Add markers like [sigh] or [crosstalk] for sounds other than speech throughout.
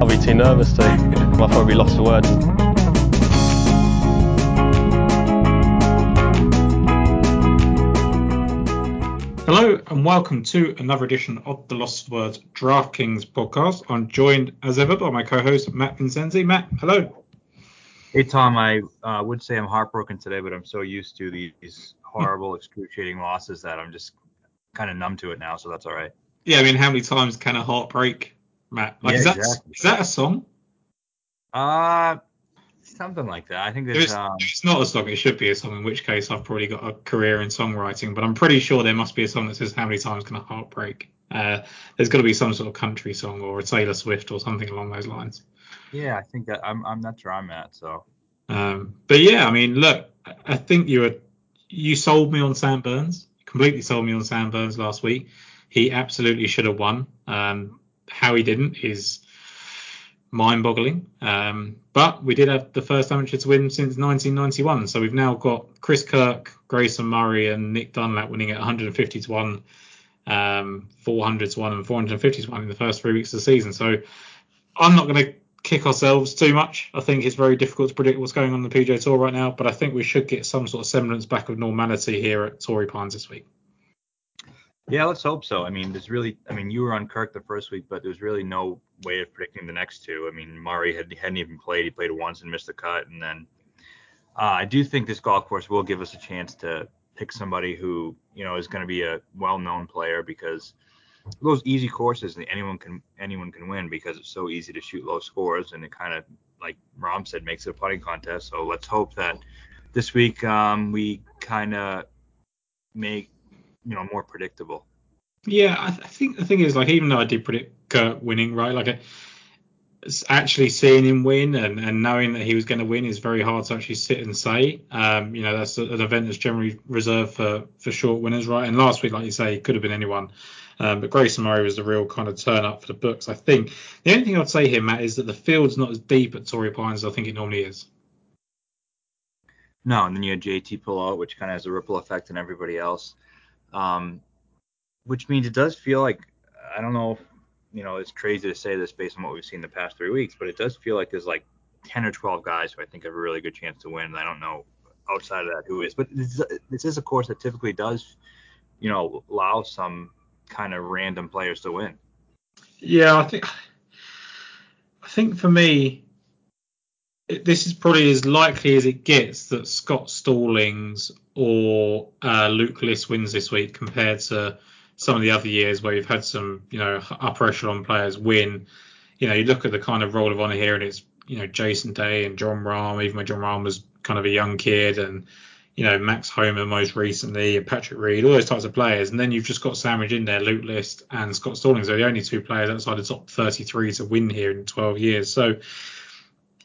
I'll be too nervous to. I'll probably lost for words. Hello and welcome to another edition of the Lost Words DraftKings podcast. I'm joined as ever by my co-host Matt Vincenzi. Matt, hello. Hey Tom, I uh, would say I'm heartbroken today, but I'm so used to these horrible, excruciating losses that I'm just kind of numb to it now, so that's all right. Yeah, I mean, how many times can a heart break, Matt? Like, Yeah, is, that, exactly. is that a song? Uh, something like that. I think If it's, um, it's not a song, it should be a song. In which case, I've probably got a career in songwriting. But I'm pretty sure there must be a song that says how many times can a heart break. Uh, there's got to be some sort of country song or a Taylor Swift or something along those lines. yeah, I think that I'm I'm that's where I'm at. So Um, but yeah, I mean, look, I- I think you were you sold me on Sam Burns. Completely sold me on Sam Burns last week. He absolutely should have won. Um, how he didn't is mind-boggling. Um, but we did have the first amateur to win since 1991. So we've now got Chris Kirk, Grayson Murray, and Nick Dunlap winning at 150 to one, um, 400 to one, and 450 to one in the first three weeks of the season. So I'm not going to kick ourselves too much. I think it's very difficult to predict what's going on in the PGA Tour right now, but I think we should get some sort of semblance back of normality here at Torrey Pines this week. yeah, let's hope so. I mean, there's really, I mean, you were on Kirk the first week, but there's really no way of predicting the next two. I mean, Murray had hadn't even played. He played once and missed the cut, and then uh, I do think this golf course will give us a chance to pick somebody who you know is going to be a well-known player because those easy courses anyone can anyone can win because it's so easy to shoot low scores and it kind of like Rahm said makes it a putting contest. So let's hope that this week um, we kind of make you know more predictable. Yeah, I, th- I think the thing is, like, even though I did predict Kirk winning, right, like, I, s- actually seeing him win and, and knowing that he was going to win is very hard to actually sit and say. Um, you know, that's an event that's generally reserved for, for short winners, right? And last week, like you say, it could have been anyone. Um, but Grayson Murray was the real kind of turn up for the books, I think. The only thing I'd say here, Matt, is that the field's not as deep at Torrey Pines as I think it normally is. No, and then you had JT pull out, which kind of has a ripple effect on everybody else. Um, which means it does feel like I don't know if you know it's crazy to say this based on what we've seen the past three weeks, but it does feel like there's like 10 or 12 guys who I think have a really good chance to win. I don't know outside of that who is, but this, this is a course that typically does, you know, allow some kind of random players to win. Yeah, I think I think for me, it, this is probably as likely as it gets that Scott Stallings or uh, Luke List wins this week compared to some of the other years where you've had some, you know, upper echelon players win. You know, you look at the kind of roll of honor here, and it's you know Jason Day and Jon Rahm, even when Jon Rahm was kind of a young kid, and you know Max Homa most recently, and Patrick Reed, all those types of players, and then you've just got sandwiched in there, Luke List and Scott Stallings are the only two players outside the top 33 to win here in 12 years. So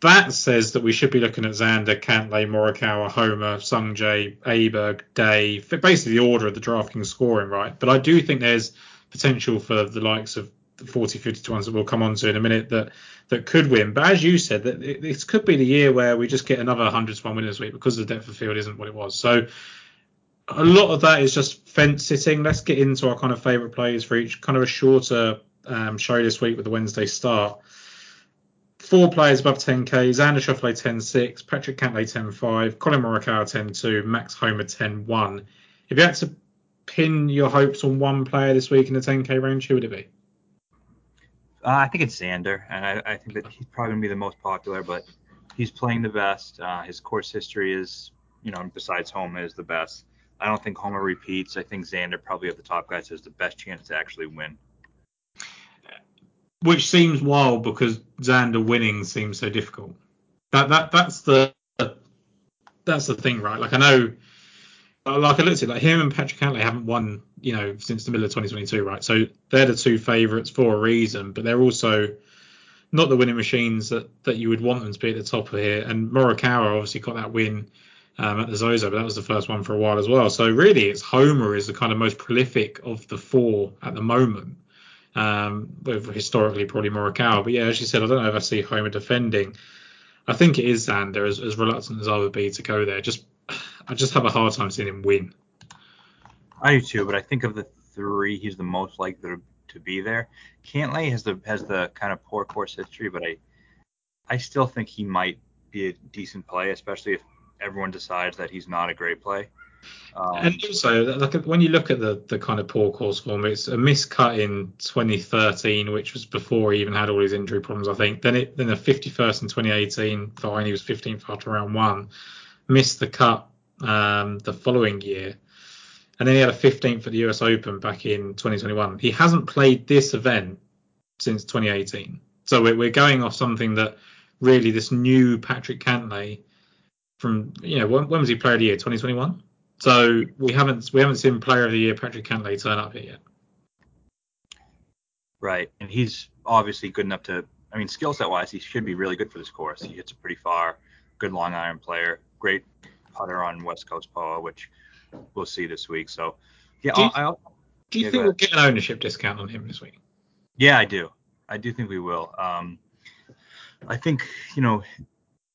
that says that we should be looking at Xander, Cantlay, Morikawa, Homa, Sungjae, Aberg, Day, basically the order of the DraftKings scoring, right? But I do think there's potential for the likes of the 40, 50 to ones that we'll come on to in a minute that that could win. But as you said, that this could be the year where we just get another 100 to one win this week because the depth of field isn't what it was. So a lot of that is just fence sitting. Let's get into our kind of favourite plays for each kind of a shorter um, show this week with the Wednesday start. Four players above 10k: Xander Schauffele 10.6, Patrick Cantlay 10.5, Collin Morikawa 10.2, Max Homa 10.1. If you had to pin your hopes on one player this week in the 10k range, who would it be? Uh, I think it's Xander, and I, I think that he's probably going to be the most popular, but he's playing the best. Uh, his course history is, you know, besides Homa, is the best. I don't think Homa repeats. I think Xander probably of the top guys has the best chance to actually win. Which seems wild because Xander winning seems so difficult. That that that's the that's the thing, right? Like I know, like I looked at it, like him and Patrick Cantlay haven't won, you know, since the middle of 2022, right? So they're the two favourites for a reason, but they're also not the winning machines that, that you would want them to be at the top of here. And Morikawa obviously got that win um, at the Zozo, but that was the first one for a while as well. So really, it's Homa is the kind of most prolific of the four at the moment. Um, with historically probably Morikawa, but yeah, as you said, I don't know if I see Homa defending. I think it is Xander, as, as reluctant as I would be to go there. Just I just have a hard time seeing him win. I do too, but I think of the three, he's the most likely to, to be there. Cantlay has the has the kind of poor course history, but I I still think he might be a decent play, especially if everyone decides that he's not a great play. Um, and also, like when you look at the the kind of poor course form, it's a miscut in 2013, which was before he even had all his injury problems, I think. Then it then a 51st in 2018, fine, he was 15th after round one. Missed the cut um, the following year, and then he had a 15th at the US Open back in 2021. He hasn't played this event since 2018, so we're, going off something that really this new Patrick Cantlay from you know when, when was he player of the year 2021 so we haven't we haven't seen player of the year Patrick Cantlay turn up here yet. Right, and he's obviously good enough to. I mean, skill set wise, he should be really good for this course. He hits it pretty far. Good long iron player. Great putter on West Coast POA, which we'll see this week. So yeah, do you, I'll, do you yeah, think we'll get an ownership discount on him this week? Yeah, I do. I do think we will. Um, I think you know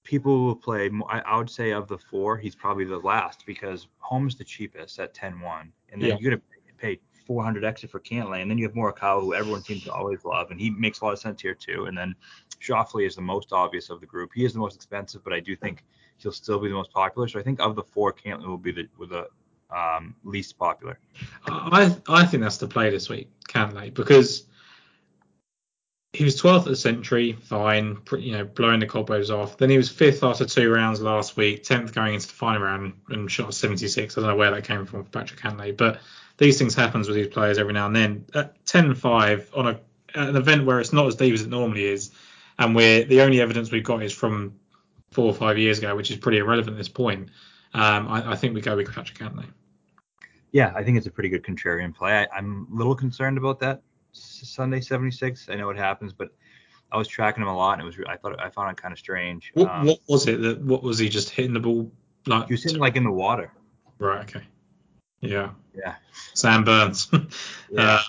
people will play. I, I, would say of the four, he's probably the last because Homa's the cheapest at 10-1, and then yeah. you're gonna pay 400 extra for Cantlay, and then you have Morikawa, who everyone seems to always love, and he makes a lot of sense here too. And then Schauffele is the most obvious of the group. He is the most expensive, but I do think he'll still be the most popular. So I think of the four, Cantlay will be the with the um, least popular. I I think that's the play this week, Cantlay, because he was 12th at the Sentry, fine, you know, blowing the cobwebs off. Then he was fifth after two rounds last week, 10th going into the final round and shot 76. I don't know where that came from for Patrick Cantlay, but these things happens with these players every now and then. At 10-5 on a, an event where it's not as deep as it normally is, and where the only evidence we've got is from four or five years ago, which is pretty irrelevant at this point. Um, I, I, think we go with Patrick Cantlay. Yeah, I think it's a pretty good contrarian play. I, I'm a little concerned about that Sunday 76. I know it happens, but I was tracking him a lot, and it was I thought I found it kind of strange. What, um, what was it? That what was he just hitting the ball like? He was hitting like in the water. Right. Okay. Yeah. Yeah. Sam Burns. [laughs] yeah. Uh,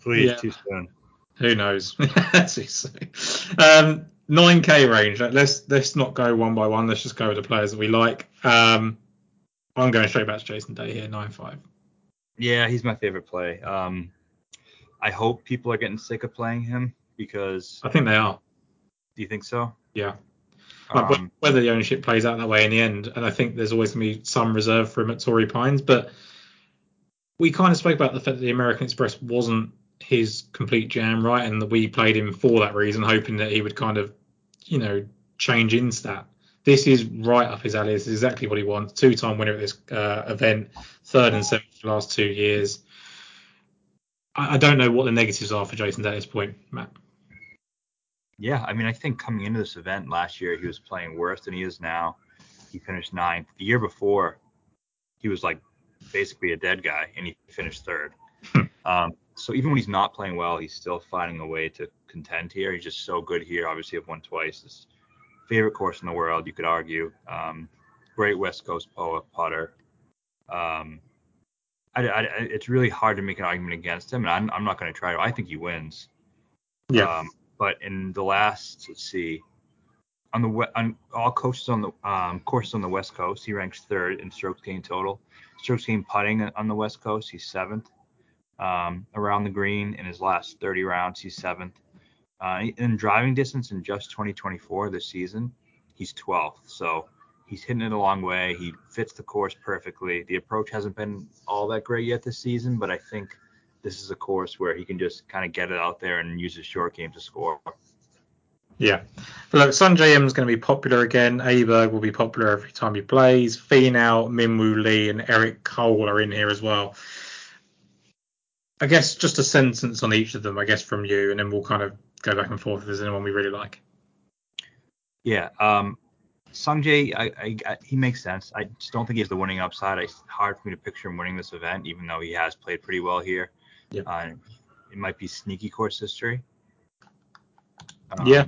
Please, yeah. too soon. Who knows? [laughs] um, 9k range. Let's let's not go one by one. Let's just go with the players that we like. Um, I'm going straight back to Jason Day here, nine five. Yeah, he's my favorite play. Um, I hope people are getting sick of playing him because I think they are. Do you think so? Yeah. Um, whether the ownership plays out that way in the end, and I think there's always going to be some reserve for him at Torrey Pines, but we kind of spoke about the fact that the American Express wasn't his complete jam, right? And that we played him for that reason, hoping that he would kind of, you know, change into that. This is right up his alley. This is exactly what he wants. Two-time winner at this uh, event, third and seventh for the last two years. I, don't know what the negatives are for Jason at this point, Matt. Yeah, I mean, I think coming into this event last year, he was playing worse than he is now. He finished ninth. The year before, he was like basically a dead guy, and he finished third. Hmm. um, so even when he's not playing well, he's still finding a way to contend here. He's just so good here. Obviously, have won twice. His favorite course in the world, you could argue. Um, great West Coast POA putter. Um, I, I, it's really hard to make an argument against him, and I'm, I'm not going to try to. I think he wins. Yeah. Um, but in the last, let's see, on the on all coaches on the um, courses on the West Coast, he ranks third in strokes gained total. Strokes gained putting on the West Coast, he's seventh. Um, around the green in his last 30 rounds, he's seventh. Uh, in driving distance in just 2024 this season, he's 12th. So He's hitting it a long way. He fits the course perfectly. The approach hasn't been all that great yet this season, but I think this is a course where he can just kind of get it out there and use his short game to score. Yeah. But look, Sungjae Im is going to be popular again. Aberg will be popular every time he plays. Finau, Minwoo Lee, and Eric Cole are in here as well. I guess just a sentence on each of them, I guess, from you, and then we'll kind of go back and forth if there's anyone we really like. Yeah. Um, Sungjae, I, I, I, he makes sense. I just don't think he has the winning upside. It's hard for me to picture him winning this event, even though he has played pretty well here. Yeah. Uh, it might be sneaky course history. Um, yeah.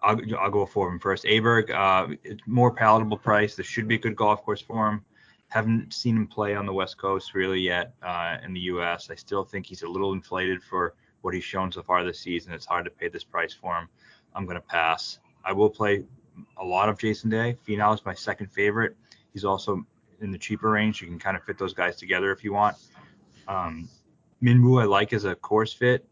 I'll, I'll go for him first. Aberg, uh, more palatable price. This should be a good golf course for him. Haven't seen him play on the West Coast really yet uh, in the U.S. I still think he's a little inflated for what he's shown so far this season. It's hard to pay this price for him. I'm going to pass. I will play a lot of Jason Day. Finau is my second favorite. He's also in the cheaper range. You can kind of fit those guys together if you want. Um, Minwoo I like as a course fit.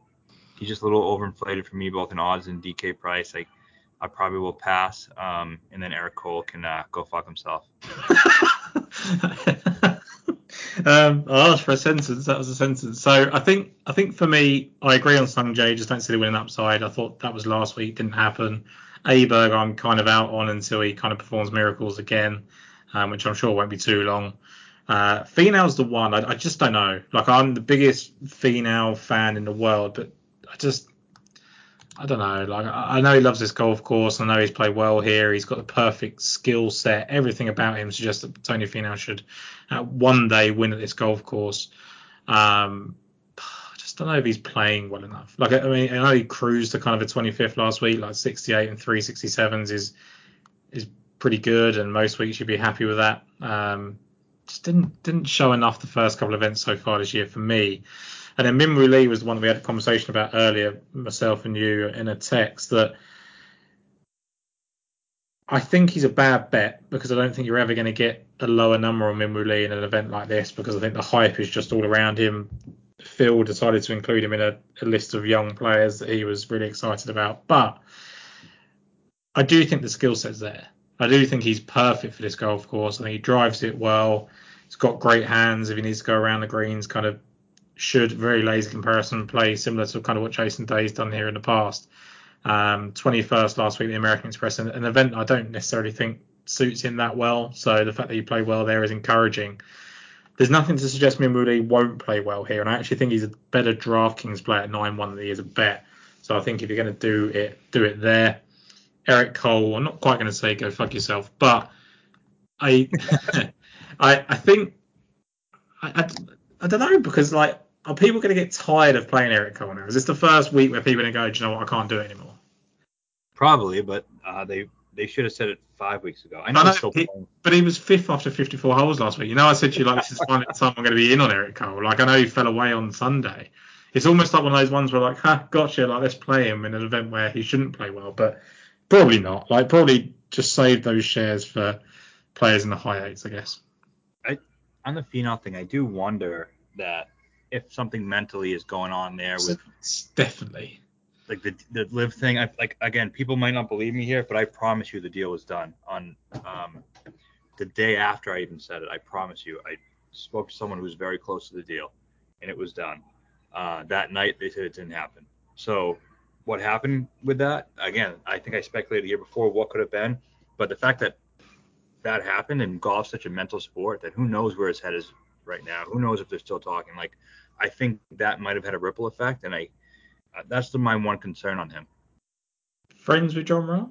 He's just a little overinflated for me, both in odds and DK price. I probably will pass. Um, and then Eric Cole can uh, go fuck himself. [laughs] [laughs] um, I asked for a sentence. That was a sentence. So I think I think for me, I agree on Sung Jae. Just don't see the winning upside. I thought that was last week. Didn't happen. Aberg, I'm kind of out on until he kind of performs miracles again, um, which I'm sure won't be too long. Uh, Finau's the one. I, I, just don't know. Like I'm the biggest Finau fan in the world, but I just I don't know. Like I, know he loves this golf course. I know he's played well here. He's got the perfect skill set. Everything about him suggests that Tony Finau should uh, one day win at this golf course. Um, I just don't know if he's playing well enough. Like I mean, I know he cruised to kind of a 25th last week, like 68 and 367s is is pretty good, and most weeks you'd be happy with that. Um, just didn't didn't show enough the first couple of events so far this year for me. And then Minwoo Lee was the one that we had a conversation about earlier, myself and you, in a text that I think he's a bad bet because I don't think you're ever going to get a lower number on Minwoo Lee in an event like this because I think the hype is just all around him. Phil decided to include him in a, a list of young players that he was really excited about. But I do think the skill set's there. I do think he's perfect for this golf course. I think he drives it well. He's got great hands if he needs to go around the greens, kind of should very lazy comparison play similar to kind of what Jason Day's done here in the past. Um, 21st last week, the American Express, an, an event I don't necessarily think suits him that well. So the fact that he played well there is encouraging. There's nothing to suggest Minwoo won't play well here, and I actually think he's a better DraftKings player at 9-1 than he is a bet. So I think if you're going to do it, do it there. Eric Cole, I'm not quite going to say go fuck yourself, but I, [laughs] I, I think I, I, I don't know because like are people going to get tired of playing Eric Cole now? Is this the first week where people are going to go, do you know what, I can't do it anymore? Probably, but uh, they they should have said it five weeks ago. I know, I know he, but he was fifth after 54 holes last week. You know, I said to you like this is finally the time I'm going to be in on Eric Cole. Like I know he fell away on Sunday. It's almost like one of those ones where like, ha, gotcha. Like let's play him in an event where he shouldn't play well, but probably not. Like probably just save those shares for players in the high eights, I guess. I on the Finau thing, I do wonder that if something mentally is going on there with definitely like the the LIV thing. I like again, people might not believe me here, but I promise you the deal was done on um, the day after I even said it. I promise you, I spoke to someone who was very close to the deal, and it was done. Uh, that night they said it didn't happen. So what happened with that? Again, I think I speculated the year before what could have been, but the fact that that happened and golf's such a mental sport that who knows where his head is right now. Who knows if they're still talking? Like, I think that might have had a ripple effect, and I uh, that's the, my one concern on him. Friends with Jon Rahm?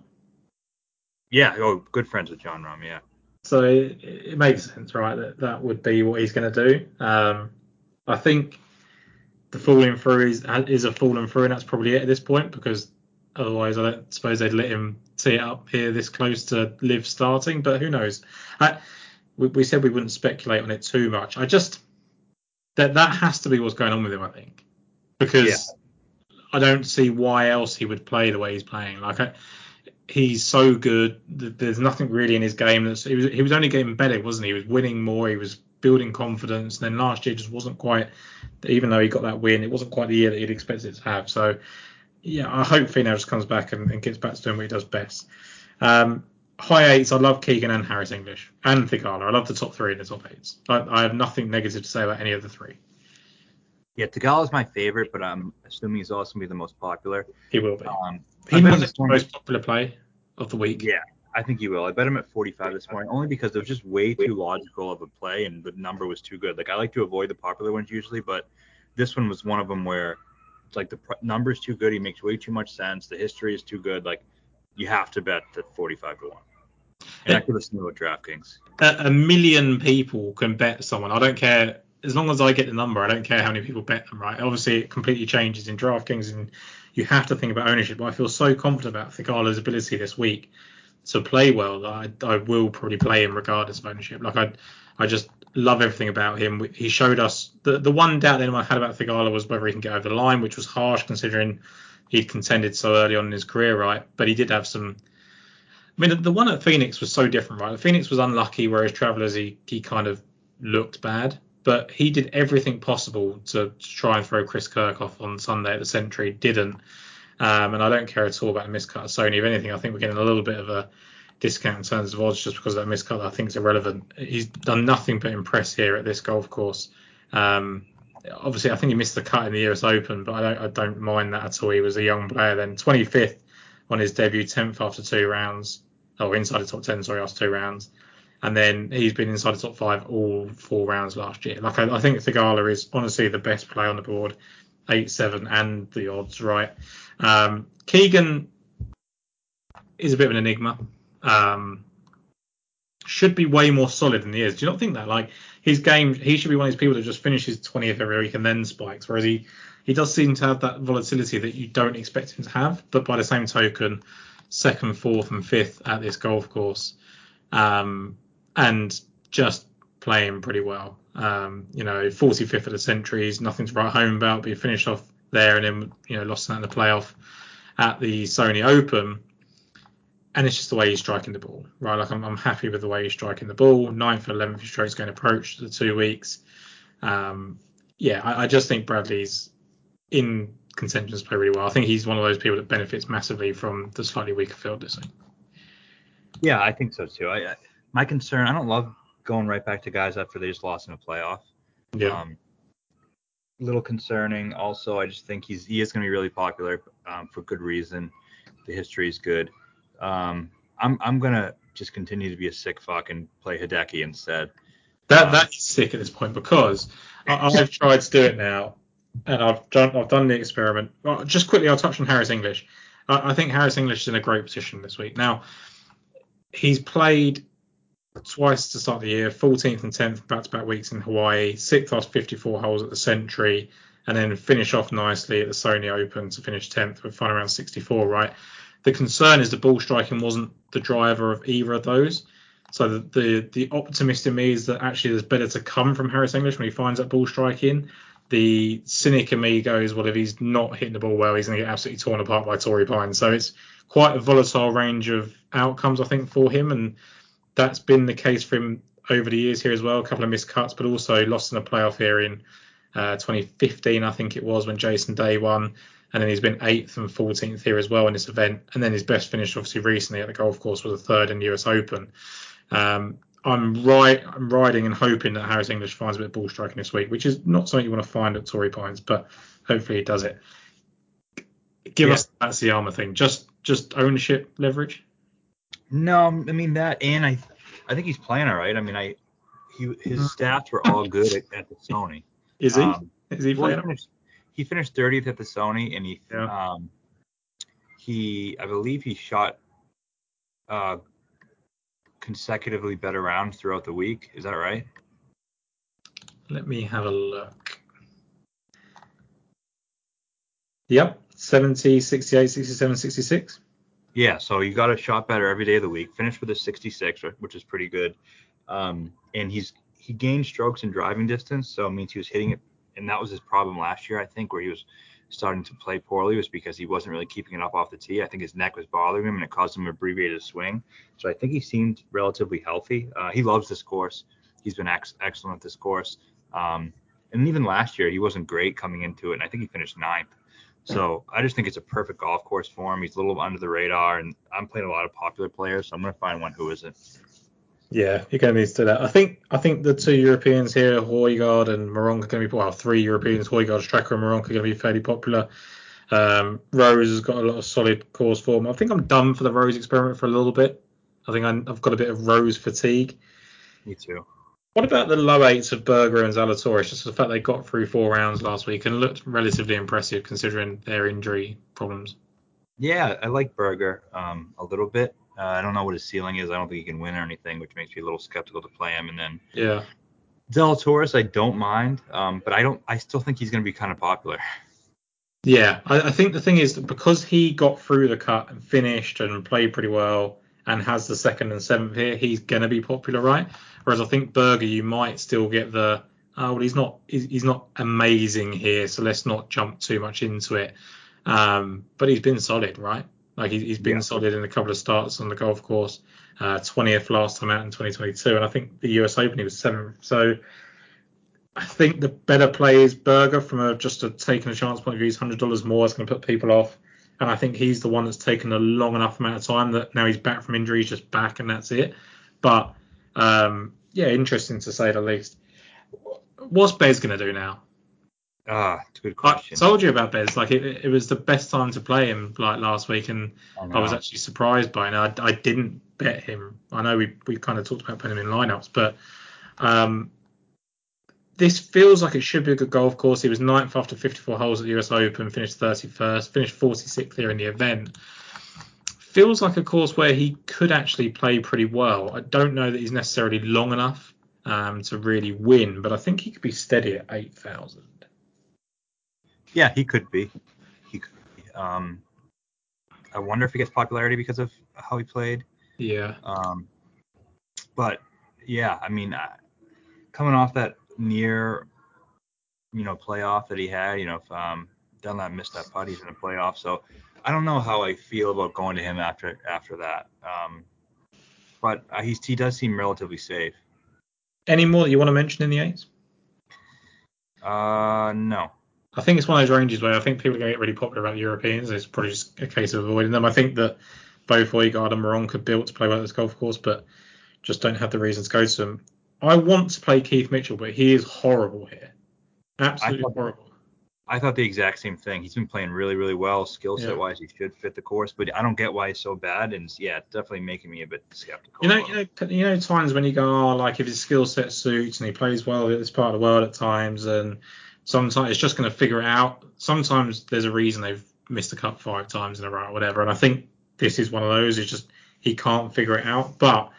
Yeah, oh, good friends with Jon Rahm, yeah. So it, it makes sense, right? That that would be what he's going to do. Um, I think the falling through is is a falling through, and that's probably it at this point because otherwise I don't suppose they'd let him tee it up here this close to LIV starting. But who knows? I, we, we said we wouldn't speculate on it too much. I just that that has to be what's going on with him. I think because yeah. I don't see why else he would play the way he's playing. Like I, he's so good. There's nothing really in his game that's he was he was only getting better, wasn't he? He was winning more. He was building confidence. And then last year just wasn't quite. Even though he got that win, it wasn't quite the year that he'd expected to have. So yeah, I hope Finau just comes back and, and, gets back to doing what he does best. Um, high eights, I love Keegan and Harris English and Theegala. I love the top three in the top eights. I, I have nothing negative to say about any of the three. Yeah, Theegala is my favorite, but I'm assuming he's also going to be the most popular. He will be. Um, he be the most popular play of the week. Yeah, I think he will. I bet him at 45 this morning, only because it was just way too logical of a play and the number was too good. Like I like to avoid the popular ones usually, but this one was one of them where it's like the pr- number's too good. He makes way too much sense. The history is too good. Like you have to bet at 45 to 1. And I could listen to DraftKings. A, a million people can bet someone. I don't care. As long as I get the number, I don't care how many people bet them, right? Obviously, it completely changes in DraftKings, and you have to think about ownership. But I feel so confident about Theegala's ability this week to play well that I, I will probably play him regardless of ownership. Like I, I just love everything about him. He showed us the the one doubt that anyone had about Theegala was whether he can get over the line, which was harsh considering he'd contended so early on in his career, right? But he did have some. I mean, the, the one at Phoenix was so different, right? Phoenix was unlucky, whereas Travelers he he kind of looked bad. but he did everything possible to, to try and throw Chris Kirk off on Sunday at the Sentry. Didn't, um, and I don't care at all about the miscut of Sony. If anything, I think we're getting a little bit of a discount in terms of odds just because of that miscut. I think is irrelevant. He's done nothing but impress here at this golf course. Um, obviously, I think he missed the cut in the US Open, but I don't, I don't mind that at all. He was a young player then, 25th on his debut, 10th after two rounds, oh, inside the top 10, sorry, after two rounds. And then he's been inside the top five all four rounds last year. Like, I, I think Theegala is honestly the best player on the board, 8 7 and the odds, right? Um, Keegan is a bit of an enigma. Um, should be way more solid than he is. Do you not think that? Like his game, he should be one of these people that just finishes 20th every week and then spikes. Whereas he, he does seem to have that volatility that you don't expect him to have. But by the same token, second, fourth, and fifth at this golf course, um, and just playing pretty well. Um, you know, 45th at the Sentries, nothing to write home about. But he finished off there and then you know lost that in the playoff at the Sony Open and it's just the way he's striking the ball, right? Like I'm, I'm happy with the way he's striking the ball. Ninth and eleventh strokes going to approach the two weeks. Um, yeah, I, I, just think Bradley's in contention to play really well. I think he's one of those people that benefits massively from the slightly weaker field this week. Yeah, I think so too. I, I, my concern, I don't love going right back to guys after they just lost in a playoff. Yeah. Um, little concerning. Also, I just think he's he is going to be really popular um, for good reason. The history is good. Um, I'm I'm gonna just continue to be a sick fuck and play Hideki instead. That that's sick at this point because I, have tried to do it now, and I've done I've done the experiment. Well, just quickly, I'll touch on Harris English. I, I think Harris English is in a great position this week. Now, he's played twice to start the year, 14th and 10th back-to-back weeks in Hawaii, sixth last 54 holes at the Sentry, and then finish off nicely at the Sony Open to finish 10th with fun around 64. Right, the concern is the ball striking wasn't the driver of either of those. So the, the, the optimist in me is that actually there's better to come from Harris English when he finds that ball striking. The cynic in me goes, well, if he's not hitting the ball well, he's going to get absolutely torn apart by Torrey Pine. So it's quite a volatile range of outcomes, I think, for him, and that's been the case for him over the years here as well. A couple of missed cuts, but also lost in a playoff here in uh, 2015, I think it was, when Jason Day won and then he's been eighth and 14th here as well in this event. And then his best finish, obviously, recently at the golf course was a third in the US Open. Um, I'm right. I'm riding and hoping that Harris English finds a bit of ball striking this week, which is not something you want to find at Torrey Pines, but hopefully he does it. Give yeah. us the Syama thing. Just just ownership leverage. No, I mean that, and I I think he's playing all right. I mean, I he his mm. stats were all good at, at the Sony. Is he? Um, is he playing? Well, he finished 30th at the Sony, and he yeah. um, he I believe he shot uh, consecutively better rounds throughout the week. Is that right? Let me have a look. Yep, 70, 68, 67, 66. Yeah, so you got a shot better every day of the week. Finished with a 66, which is pretty good. Um, and he's he gained strokes in driving distance, so it means he was hitting it and that was his problem last year, I think, where he was starting to play poorly was because he wasn't really keeping it up off the tee. I think his neck was bothering him and it caused him to abbreviate his swing. So I think he seemed relatively healthy. Uh, he loves this course. He's been ex- excellent at this course. Um, and even last year, he wasn't great coming into it, and I think he finished ninth. So I just think it's a perfect golf course for him. He's a little under the radar, and I'm playing a lot of popular players, so I'm going to find one who isn't. Yeah, you're going to need to do that. I think I think the two Europeans here, Højgaard and Meronk, are going to be well, three Europeans, Højgaard, Straka, and Meronk are going to be fairly popular. Um, Rose has got a lot of solid course form. I think I'm done for the Rose experiment for a little bit. I think i have got a bit of Rose fatigue. Me too. What about the low eights of Berger and Zalatoris? Just the fact they got through four rounds last week and looked relatively impressive considering their injury problems. Yeah, I like Berger um, a little bit. Uh, I don't know what his ceiling is. I don't think he can win or anything, which makes me a little skeptical to play him. And then yeah, Zalatoris, I don't mind, um, but I don't. I still think he's going to be kind of popular. Yeah, I, I, think the thing is that because he got through the cut and finished and played pretty well and has the second and seventh here, he's going to be popular, right? Whereas I think Berger, you might still get the oh well, he's not he's, he's not amazing here, so let's not jump too much into it. Um, but he's been solid, right? Like he, has been yeah. solid in a couple of starts on the golf course. Uh, 20th last time out in 2022, and I think the US Open he was seventh. So I think the better play is Berger from a just a taking a chance point of view. He's hundred dollars more. It's going to put people off, and I think he's the one that's taken a long enough amount of time that now he's back from injury, he's just back, and that's it. But um, yeah, interesting to say the least. What's Bez going to do now? Ah, it's a good question. I told you about Bez. Like it, it was the best time to play him like last week, and I I was actually surprised by it. And I, I didn't bet him. I know we we kind of talked about putting him in lineups, but um, this feels like it should be a good golf course. He was ninth after 54 holes at the US Open, finished 31st, finished 46th here in the event. Feels like a course where he could actually play pretty well. I don't know that he's necessarily long enough um, to really win, but I think he could be steady at 8,000. Yeah, he could be. He could be. Um, I wonder if he gets popularity because of how he played. Yeah. Um, but yeah, I mean, I, coming off that near, you know, playoff that he had, you know, if um, Dunlap missed that putt, he's in the playoff. So I don't know how I feel about going to him after after that. Um, but uh, he's he does seem relatively safe. Any more that you want to mention in the eights? Uh, no. I think it's one of those ranges where I think people are going to get really popular about the Europeans. It's probably just a case of avoiding them. I think that both Højgaard and Meronk are built to play well at this golf course, but just don't have the reason to go to them. I want to play Keith Mitchell, but he is horrible here. Absolutely thought- horrible. I thought the exact same thing. He's been playing really, really well, skill set Yeah. wise. He should fit the course, but I don't get why he's so bad. And yeah, it's definitely making me a bit skeptical. You know, you know, you know, times when you go, oh, like if his skill set suits and he plays well at this part of the world at times, and sometimes it's just going to figure it out. Sometimes there's a reason they've missed the cut five times in a row, or whatever. And I think this is one of those. It's just he can't figure it out. But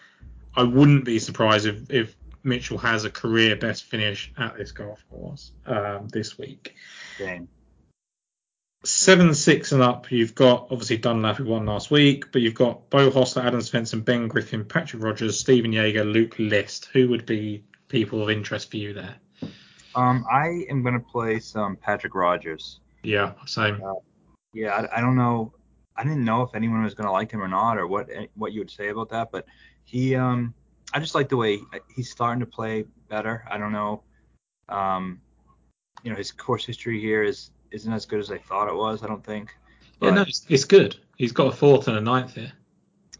I wouldn't be surprised if, if Mitchell has a career best finish at this golf course um, this week. Dang. Seven, six, and up. You've got obviously Dunlap who won last week, but you've got Beau Hossler, Adam Svensson, Ben Griffin, Patrick Rodgers, Stephan Jaeger, Luke List. Who would be people of interest for you there? Um, I am gonna play some Patrick Rodgers. Yeah, same. Yeah, I, I don't know. I didn't know if anyone was gonna like him or not, or what what you would say about that. But he, um, I just like the way he's starting to play better. I don't know. Um, you know, his course history here is isn't as good as I thought it was. I don't think. Yeah, no, it's, it's good. He's got a fourth and a ninth here.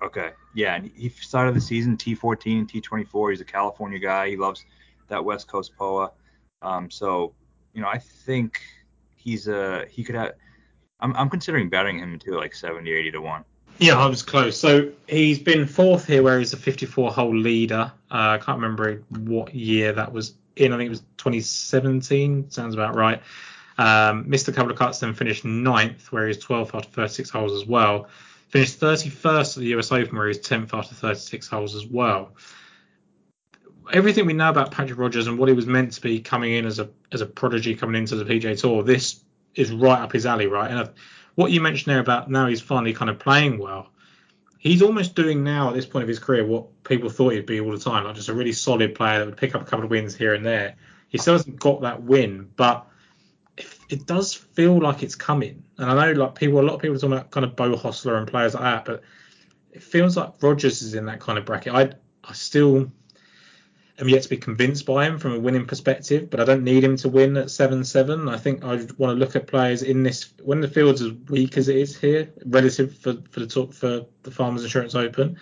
Okay. Yeah, and he started the season T14 T24. He's a California guy. He loves that West Coast POA. Um, so, you know, I think he's a he could have. I'm I'm considering betting him too, like 70 80 to one. Yeah, I was close. So he's been fourth here, where he's a 54 hole leader. Uh, I can't remember what year that was in. I think it was 2017. Sounds about right. Um, missed a couple of cuts, then finished ninth, where he's 12th after 36 holes as well. Finished 31st at the US Open, where he's 10th after 36 holes as well. Everything we know about Patrick Rodgers and what he was meant to be coming in as a as a prodigy coming into the PGA Tour, this is right up his alley, right? And what you mentioned there about now he's finally kind of playing well. He's almost doing now at this point of his career what people thought he'd be all the time, like just a really solid player that would pick up a couple of wins here and there. He still hasn't got that win, but it, it does feel like it's coming. And I know like people, a lot of people are talking about kind of Beau Hossler and players like that, but it feels like Rodgers is in that kind of bracket. I I still am yet to be convinced by him from a winning perspective, but I don't need him to win at seven seven. I think I want to look at players in this when the field's as weak as it is here, relative for for the top for the Farmers Insurance Open.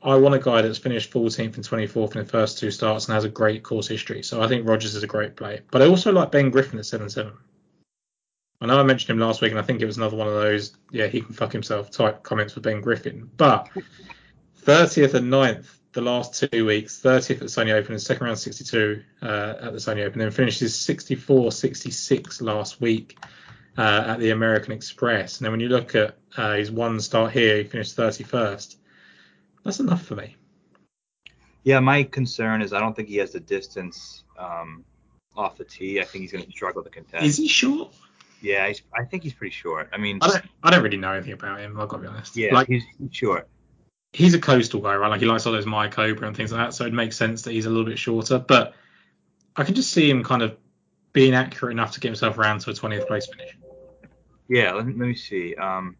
I want a guy that's finished 14th and 24th in the first two starts and has a great course history. So I think Rodgers is a great play. But I also like Ben Griffin at 7 7. I know I mentioned him last week, and I think it was another one of those, yeah, he can fuck himself type comments for Ben Griffin. But 30th and 9th the last two weeks, 30th at the Sony Open and second round 62 uh, at the Sony Open, then finishes 64 66 last week uh, at the American Express. And then when you look at uh, his one start here, he finished 31st. That's enough for me. Yeah, my concern is I don't think he has the distance um, off the tee. I think he's going to struggle to contest. Is he short? Yeah, he's, I think he's pretty short. I mean, I don't, I don't really know anything about him. I've got to be honest. yeah, like he's, he's short. He's a coastal guy, right? Like he likes all those Mayakoba and things like that, so it makes sense that he's a little bit shorter. But I can just see him kind of being accurate enough to get himself around to a 20th place finish. Yeah, let me, let me see. Um,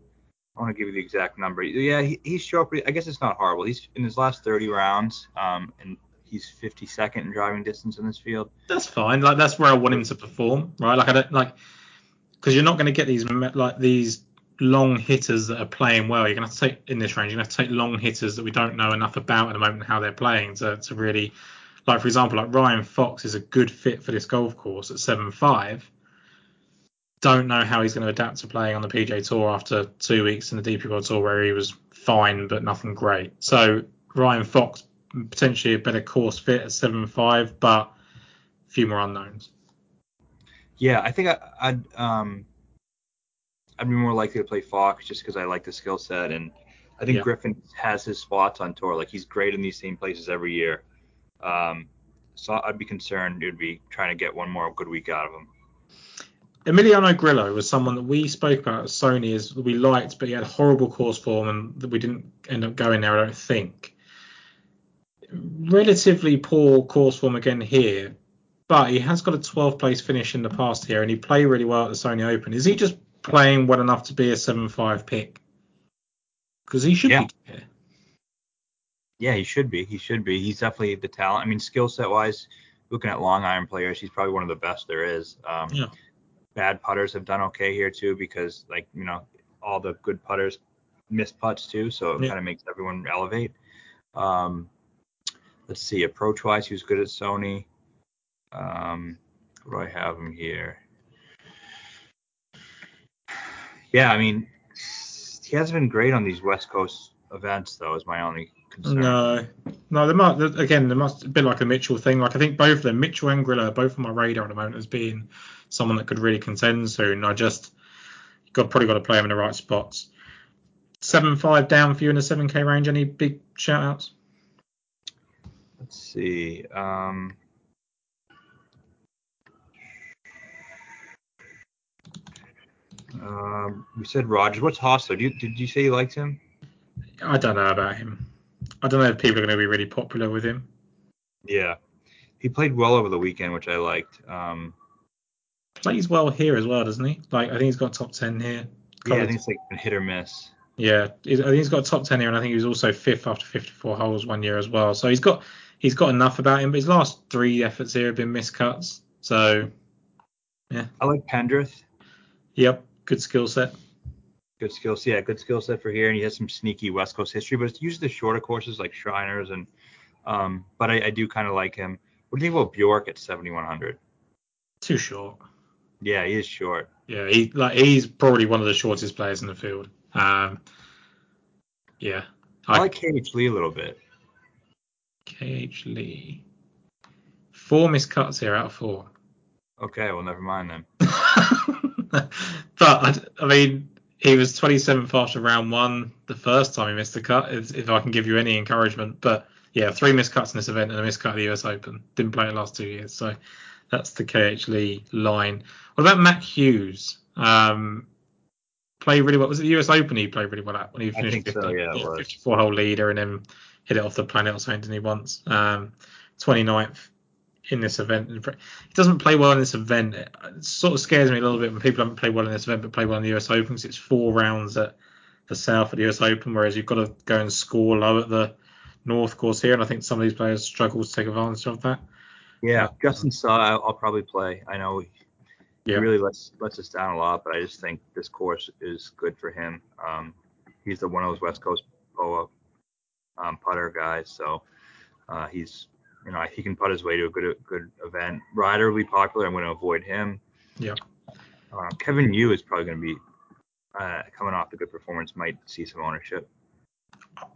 I want to give you the exact number. Yeah, he, he's short. I guess it's not horrible. He's in his last 30 rounds, um, and he's 52nd in driving distance in this field. That's fine. Like that's where I want him to perform, right? Like I don't like because you're not going to get these like these long hitters that are playing well. You're going to have to take in this range. You're going to take long hitters that we don't know enough about at the moment how they're playing to to really like for example like Ryan Fox is a good fit for this golf course at seven five. Don't know how he's going to adapt to playing on the PGA Tour after two weeks in the DP World Tour where he was fine but nothing great. So Ryan Fox potentially a better course fit at seven five, but a few more unknowns. Yeah, I think I, I'd um I'd be more likely to play Fox just because I like the skill set and I think Yeah. Griffin has his spots on tour. Like he's great in these same places every year. Um, so I'd be concerned it would be trying to get one more good week out of him. Emiliano Grillo was someone that we spoke about at Sony as we liked, but he had horrible course form and we didn't end up going there, I don't think. Relatively poor course form again here, but he has got a 12th place finish in the past here and he played really well at the Sony Open. Is he just playing well enough to be a 7-5 pick? Because he should Yeah. be here. Yeah, he should be. He should be. He's definitely the talent. I mean, skill set wise, looking at long iron players, he's probably one of the best there is. Um, Yeah. Bad putters have done okay here too because like you know all the good putters miss putts too, so it Yeah. kind of makes everyone elevate. Um, let's see, approach wise, he was good at Sony. Um, what do I have him here? Yeah, I mean, he hasn't been great on these West Coast events though. Is my only concern. No, no. There must again. There must have been like a Mitchell thing. Like I think both of them, Mitchell and Grillo, both on my radar at the moment as being someone that could really contend soon. I just got probably got to play him in the right spots. Seven five down for you in the seven k range. Any big shout outs? Let's see. Um, um, we said Rodgers. What's Hossler? Did you, did you say you liked him? I don't know about him. I don't know if people are going to be really popular with him. Yeah. He played well over the weekend, which I liked. Um, Plays well here as well, doesn't he? Like I think he's got top ten here. yeah, I think it's like been hit or miss. Yeah, he's- I think he's got a top ten here, and I think he was also fifth after 54 holes one year as well. So he's got he's got enough about him. But his last three efforts here have been miscuts. So yeah, I like Pendrith. yep, good skill set. Good skills. Yeah, good skill set for here, and he has some sneaky West Coast history, but it's usually the shorter courses like Shriners and. Um, but I, I do kind of like him. What do you think about Bjork at 7100? Too short. Yeah, he is short. Yeah, he like he's probably one of the shortest players in the field. Um, yeah, I like KH Lee a little bit. KH Lee. Four miscuts here out of four. Okay, well, never mind then. [laughs] I, I mean, he was 27th after round one the first time he missed the cut. If, if I can give you any encouragement, but yeah, three missed cuts in this event and a missed cut at the US Open. Didn't play it last two years, so that's the KH Lee line. What about Matt Hughes? Um, played really well. Was it the US Open he played really well at when he finished think so, 50, yeah, it 54 hole leader and then hit it off the planet or something, didn't he once? Um, 29th in this event. He doesn't play well in this event. It sort of scares me a little bit when people haven't played well in this event but play well in the US Open because it's four rounds at the South at the US Open, whereas you've got to go and score low at the North course here, and I think some of these players struggle to take advantage of that. Yeah, Justin Suh, I'll, I'll probably play. I know he he Yeah. really lets lets us down a lot, but I just think this course is good for him. Um, he's the one of those West Coast POA um, putter guys, so uh, he's you know he can putt his way to a good good event. Ryder will be popular. I'm going to avoid him. Yeah. Uh, Kevin Yu is probably going to be uh, coming off a good performance, might see some ownership.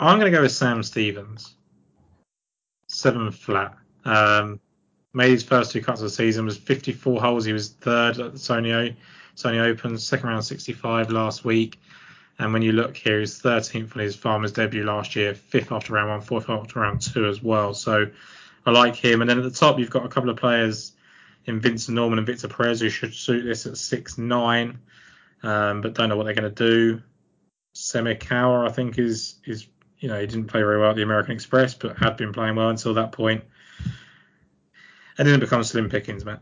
I'm going to go with Sam Stevens. Seven flat. Um, made his first two cuts of the season, was 54 holes. He was third at the Sony, o- Sony Open, second round 65 last week. And when you look here, he's 13th on his Farmers debut last year, fifth after round one, fourth after round two as well. So I like him. And then at the top, you've got a couple of players in Vincent Norrman and Victor Perez who should suit this at six nine, um, but don't know what they're going to do. Semikawa, I think, is is you know he didn't play very well at the American Express, but had been playing well until that point. And then it becomes slim pickings, man.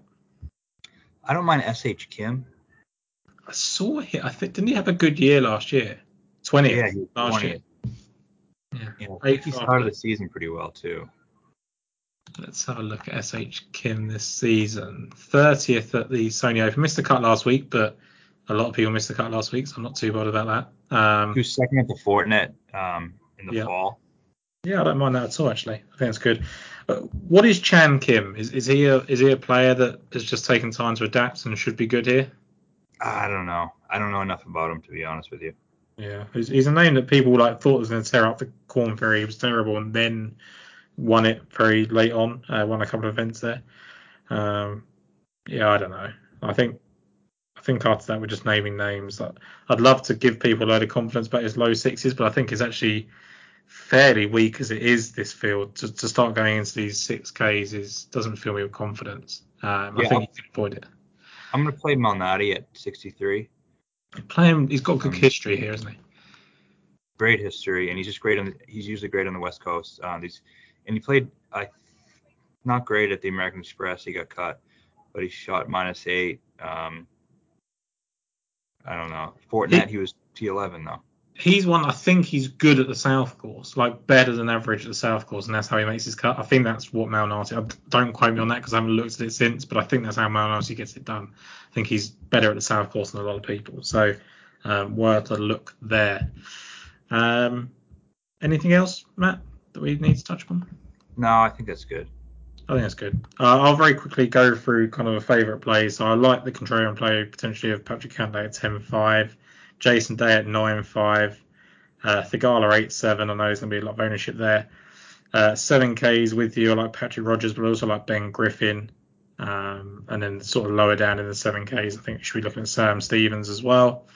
I don't mind SH Kim. I saw him. I think didn't he have a good year last year? 20th Yeah, he was last 20th. year. Yeah. Yeah, I think he started the season pretty well too. Let's have a look at SH Kim this season. 30th at the Sony Open. Missed the cut last week, but a lot of people missed the cut last week, so I'm not too bothered about that. Um, was second at the Fortinet um, in the Yeah. fall. yeah, I don't mind that at all. Actually, I think that's good. Uh, what is Chan Kim? Is is he a is he a player that has just taken time to adapt and should be good here? I don't know. I don't know enough about him to be honest with you. Yeah, he's, he's a name that people like thought was going to tear up the Korn Ferry. He was terrible, and then won it very late on. Uh, won a couple of events there. Um, yeah, I don't know. I think I think after that we're just naming names. I- I'd love to give people a load of confidence about his low sixes, but I think it's actually fairly weak as it is this field. To, to start going into these six Ks is doesn't fill me with confidence. Um, I Yeah. think you can avoid it. I'm gonna play Malnati at 63. Play him. He's got good Um, history here, hasn't he? Great history, and he's just great on. The, he's usually great on the West Coast. Uh, these, and he played. I not great at the American Express. He got cut, but he shot minus eight. Um, I don't know. Fortinet, he was T11 though. he's one. I think he's good at the South course, like better than average at the South course, and that's how he makes his cut. I think that's what Malnati. I don't quote me on that because I haven't looked at it since, but I think that's how Malnati gets it done. I think he's better at the South course than a lot of people. So um, worth a look there. Um, anything else, Matt, that we need to touch upon? No, I think that's good. I think that's good. Uh, I'll very quickly go through kind of a favourite play. So I like the contrarian play potentially of Patrick Cantlay at 10-5, Jason Day at 9-5, uh, Theegala 8-7. I know there's going to be a lot of ownership there. Uh, 7Ks with you. I like Patrick Rodgers, but also like Ben Griffin. Um, and then sort of lower down in the 7Ks, I think we should be looking at Sam Stevens as well.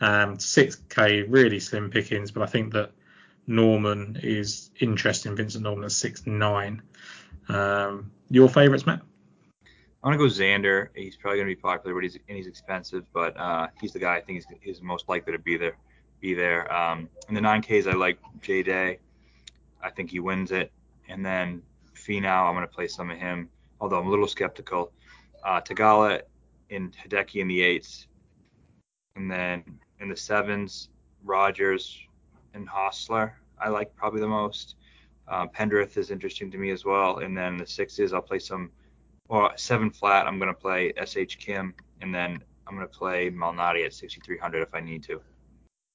Um, 6K, really slim pickings, but I think that Norrman is interesting. Vincent Norrman at 6-9. Um, your favourites, Matt? I'm gonna go Xander. He's probably gonna be popular, but he's and he's expensive. But uh, he's the guy I think is, is most likely to be there. Be there. Um, in the 9Ks, I like J Day. I think he wins it. And then Finau, I'm gonna play some of him, although I'm a little skeptical. Uh, Theegala and Hideki in the eights, and then in the sevens, Rodgers and Hossler. I like probably the most. Uh, Pendrith is interesting to me as well. And then the sixes, I'll play some well, seven flat, I'm going to play SH Kim, and then I'm going to play Malnati at 6,300 if I need to.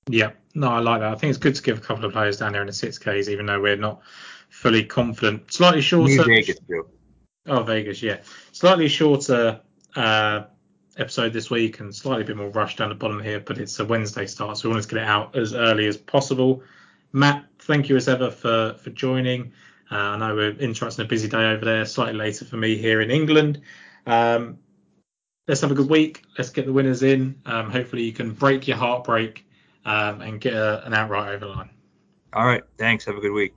Yeah, no, I like that. I think it's good to give a couple of players down there in the 6Ks, even though we're not fully confident. Slightly shorter. New Vegas too. Oh, Vegas, yeah. Slightly shorter uh, episode this week and slightly a bit more rushed down the bottom here, but it's a Wednesday start, so we wanted to get it out as early as possible. Matt, thank you as ever for, for joining. Uh, I know we're interrupting a busy day over there, slightly later for me here in England. Um, let's have a good week. Let's get the winners in. Um, hopefully, you can break your heartbreak um, and get a, an outright over line. All right. Thanks. Have a good week.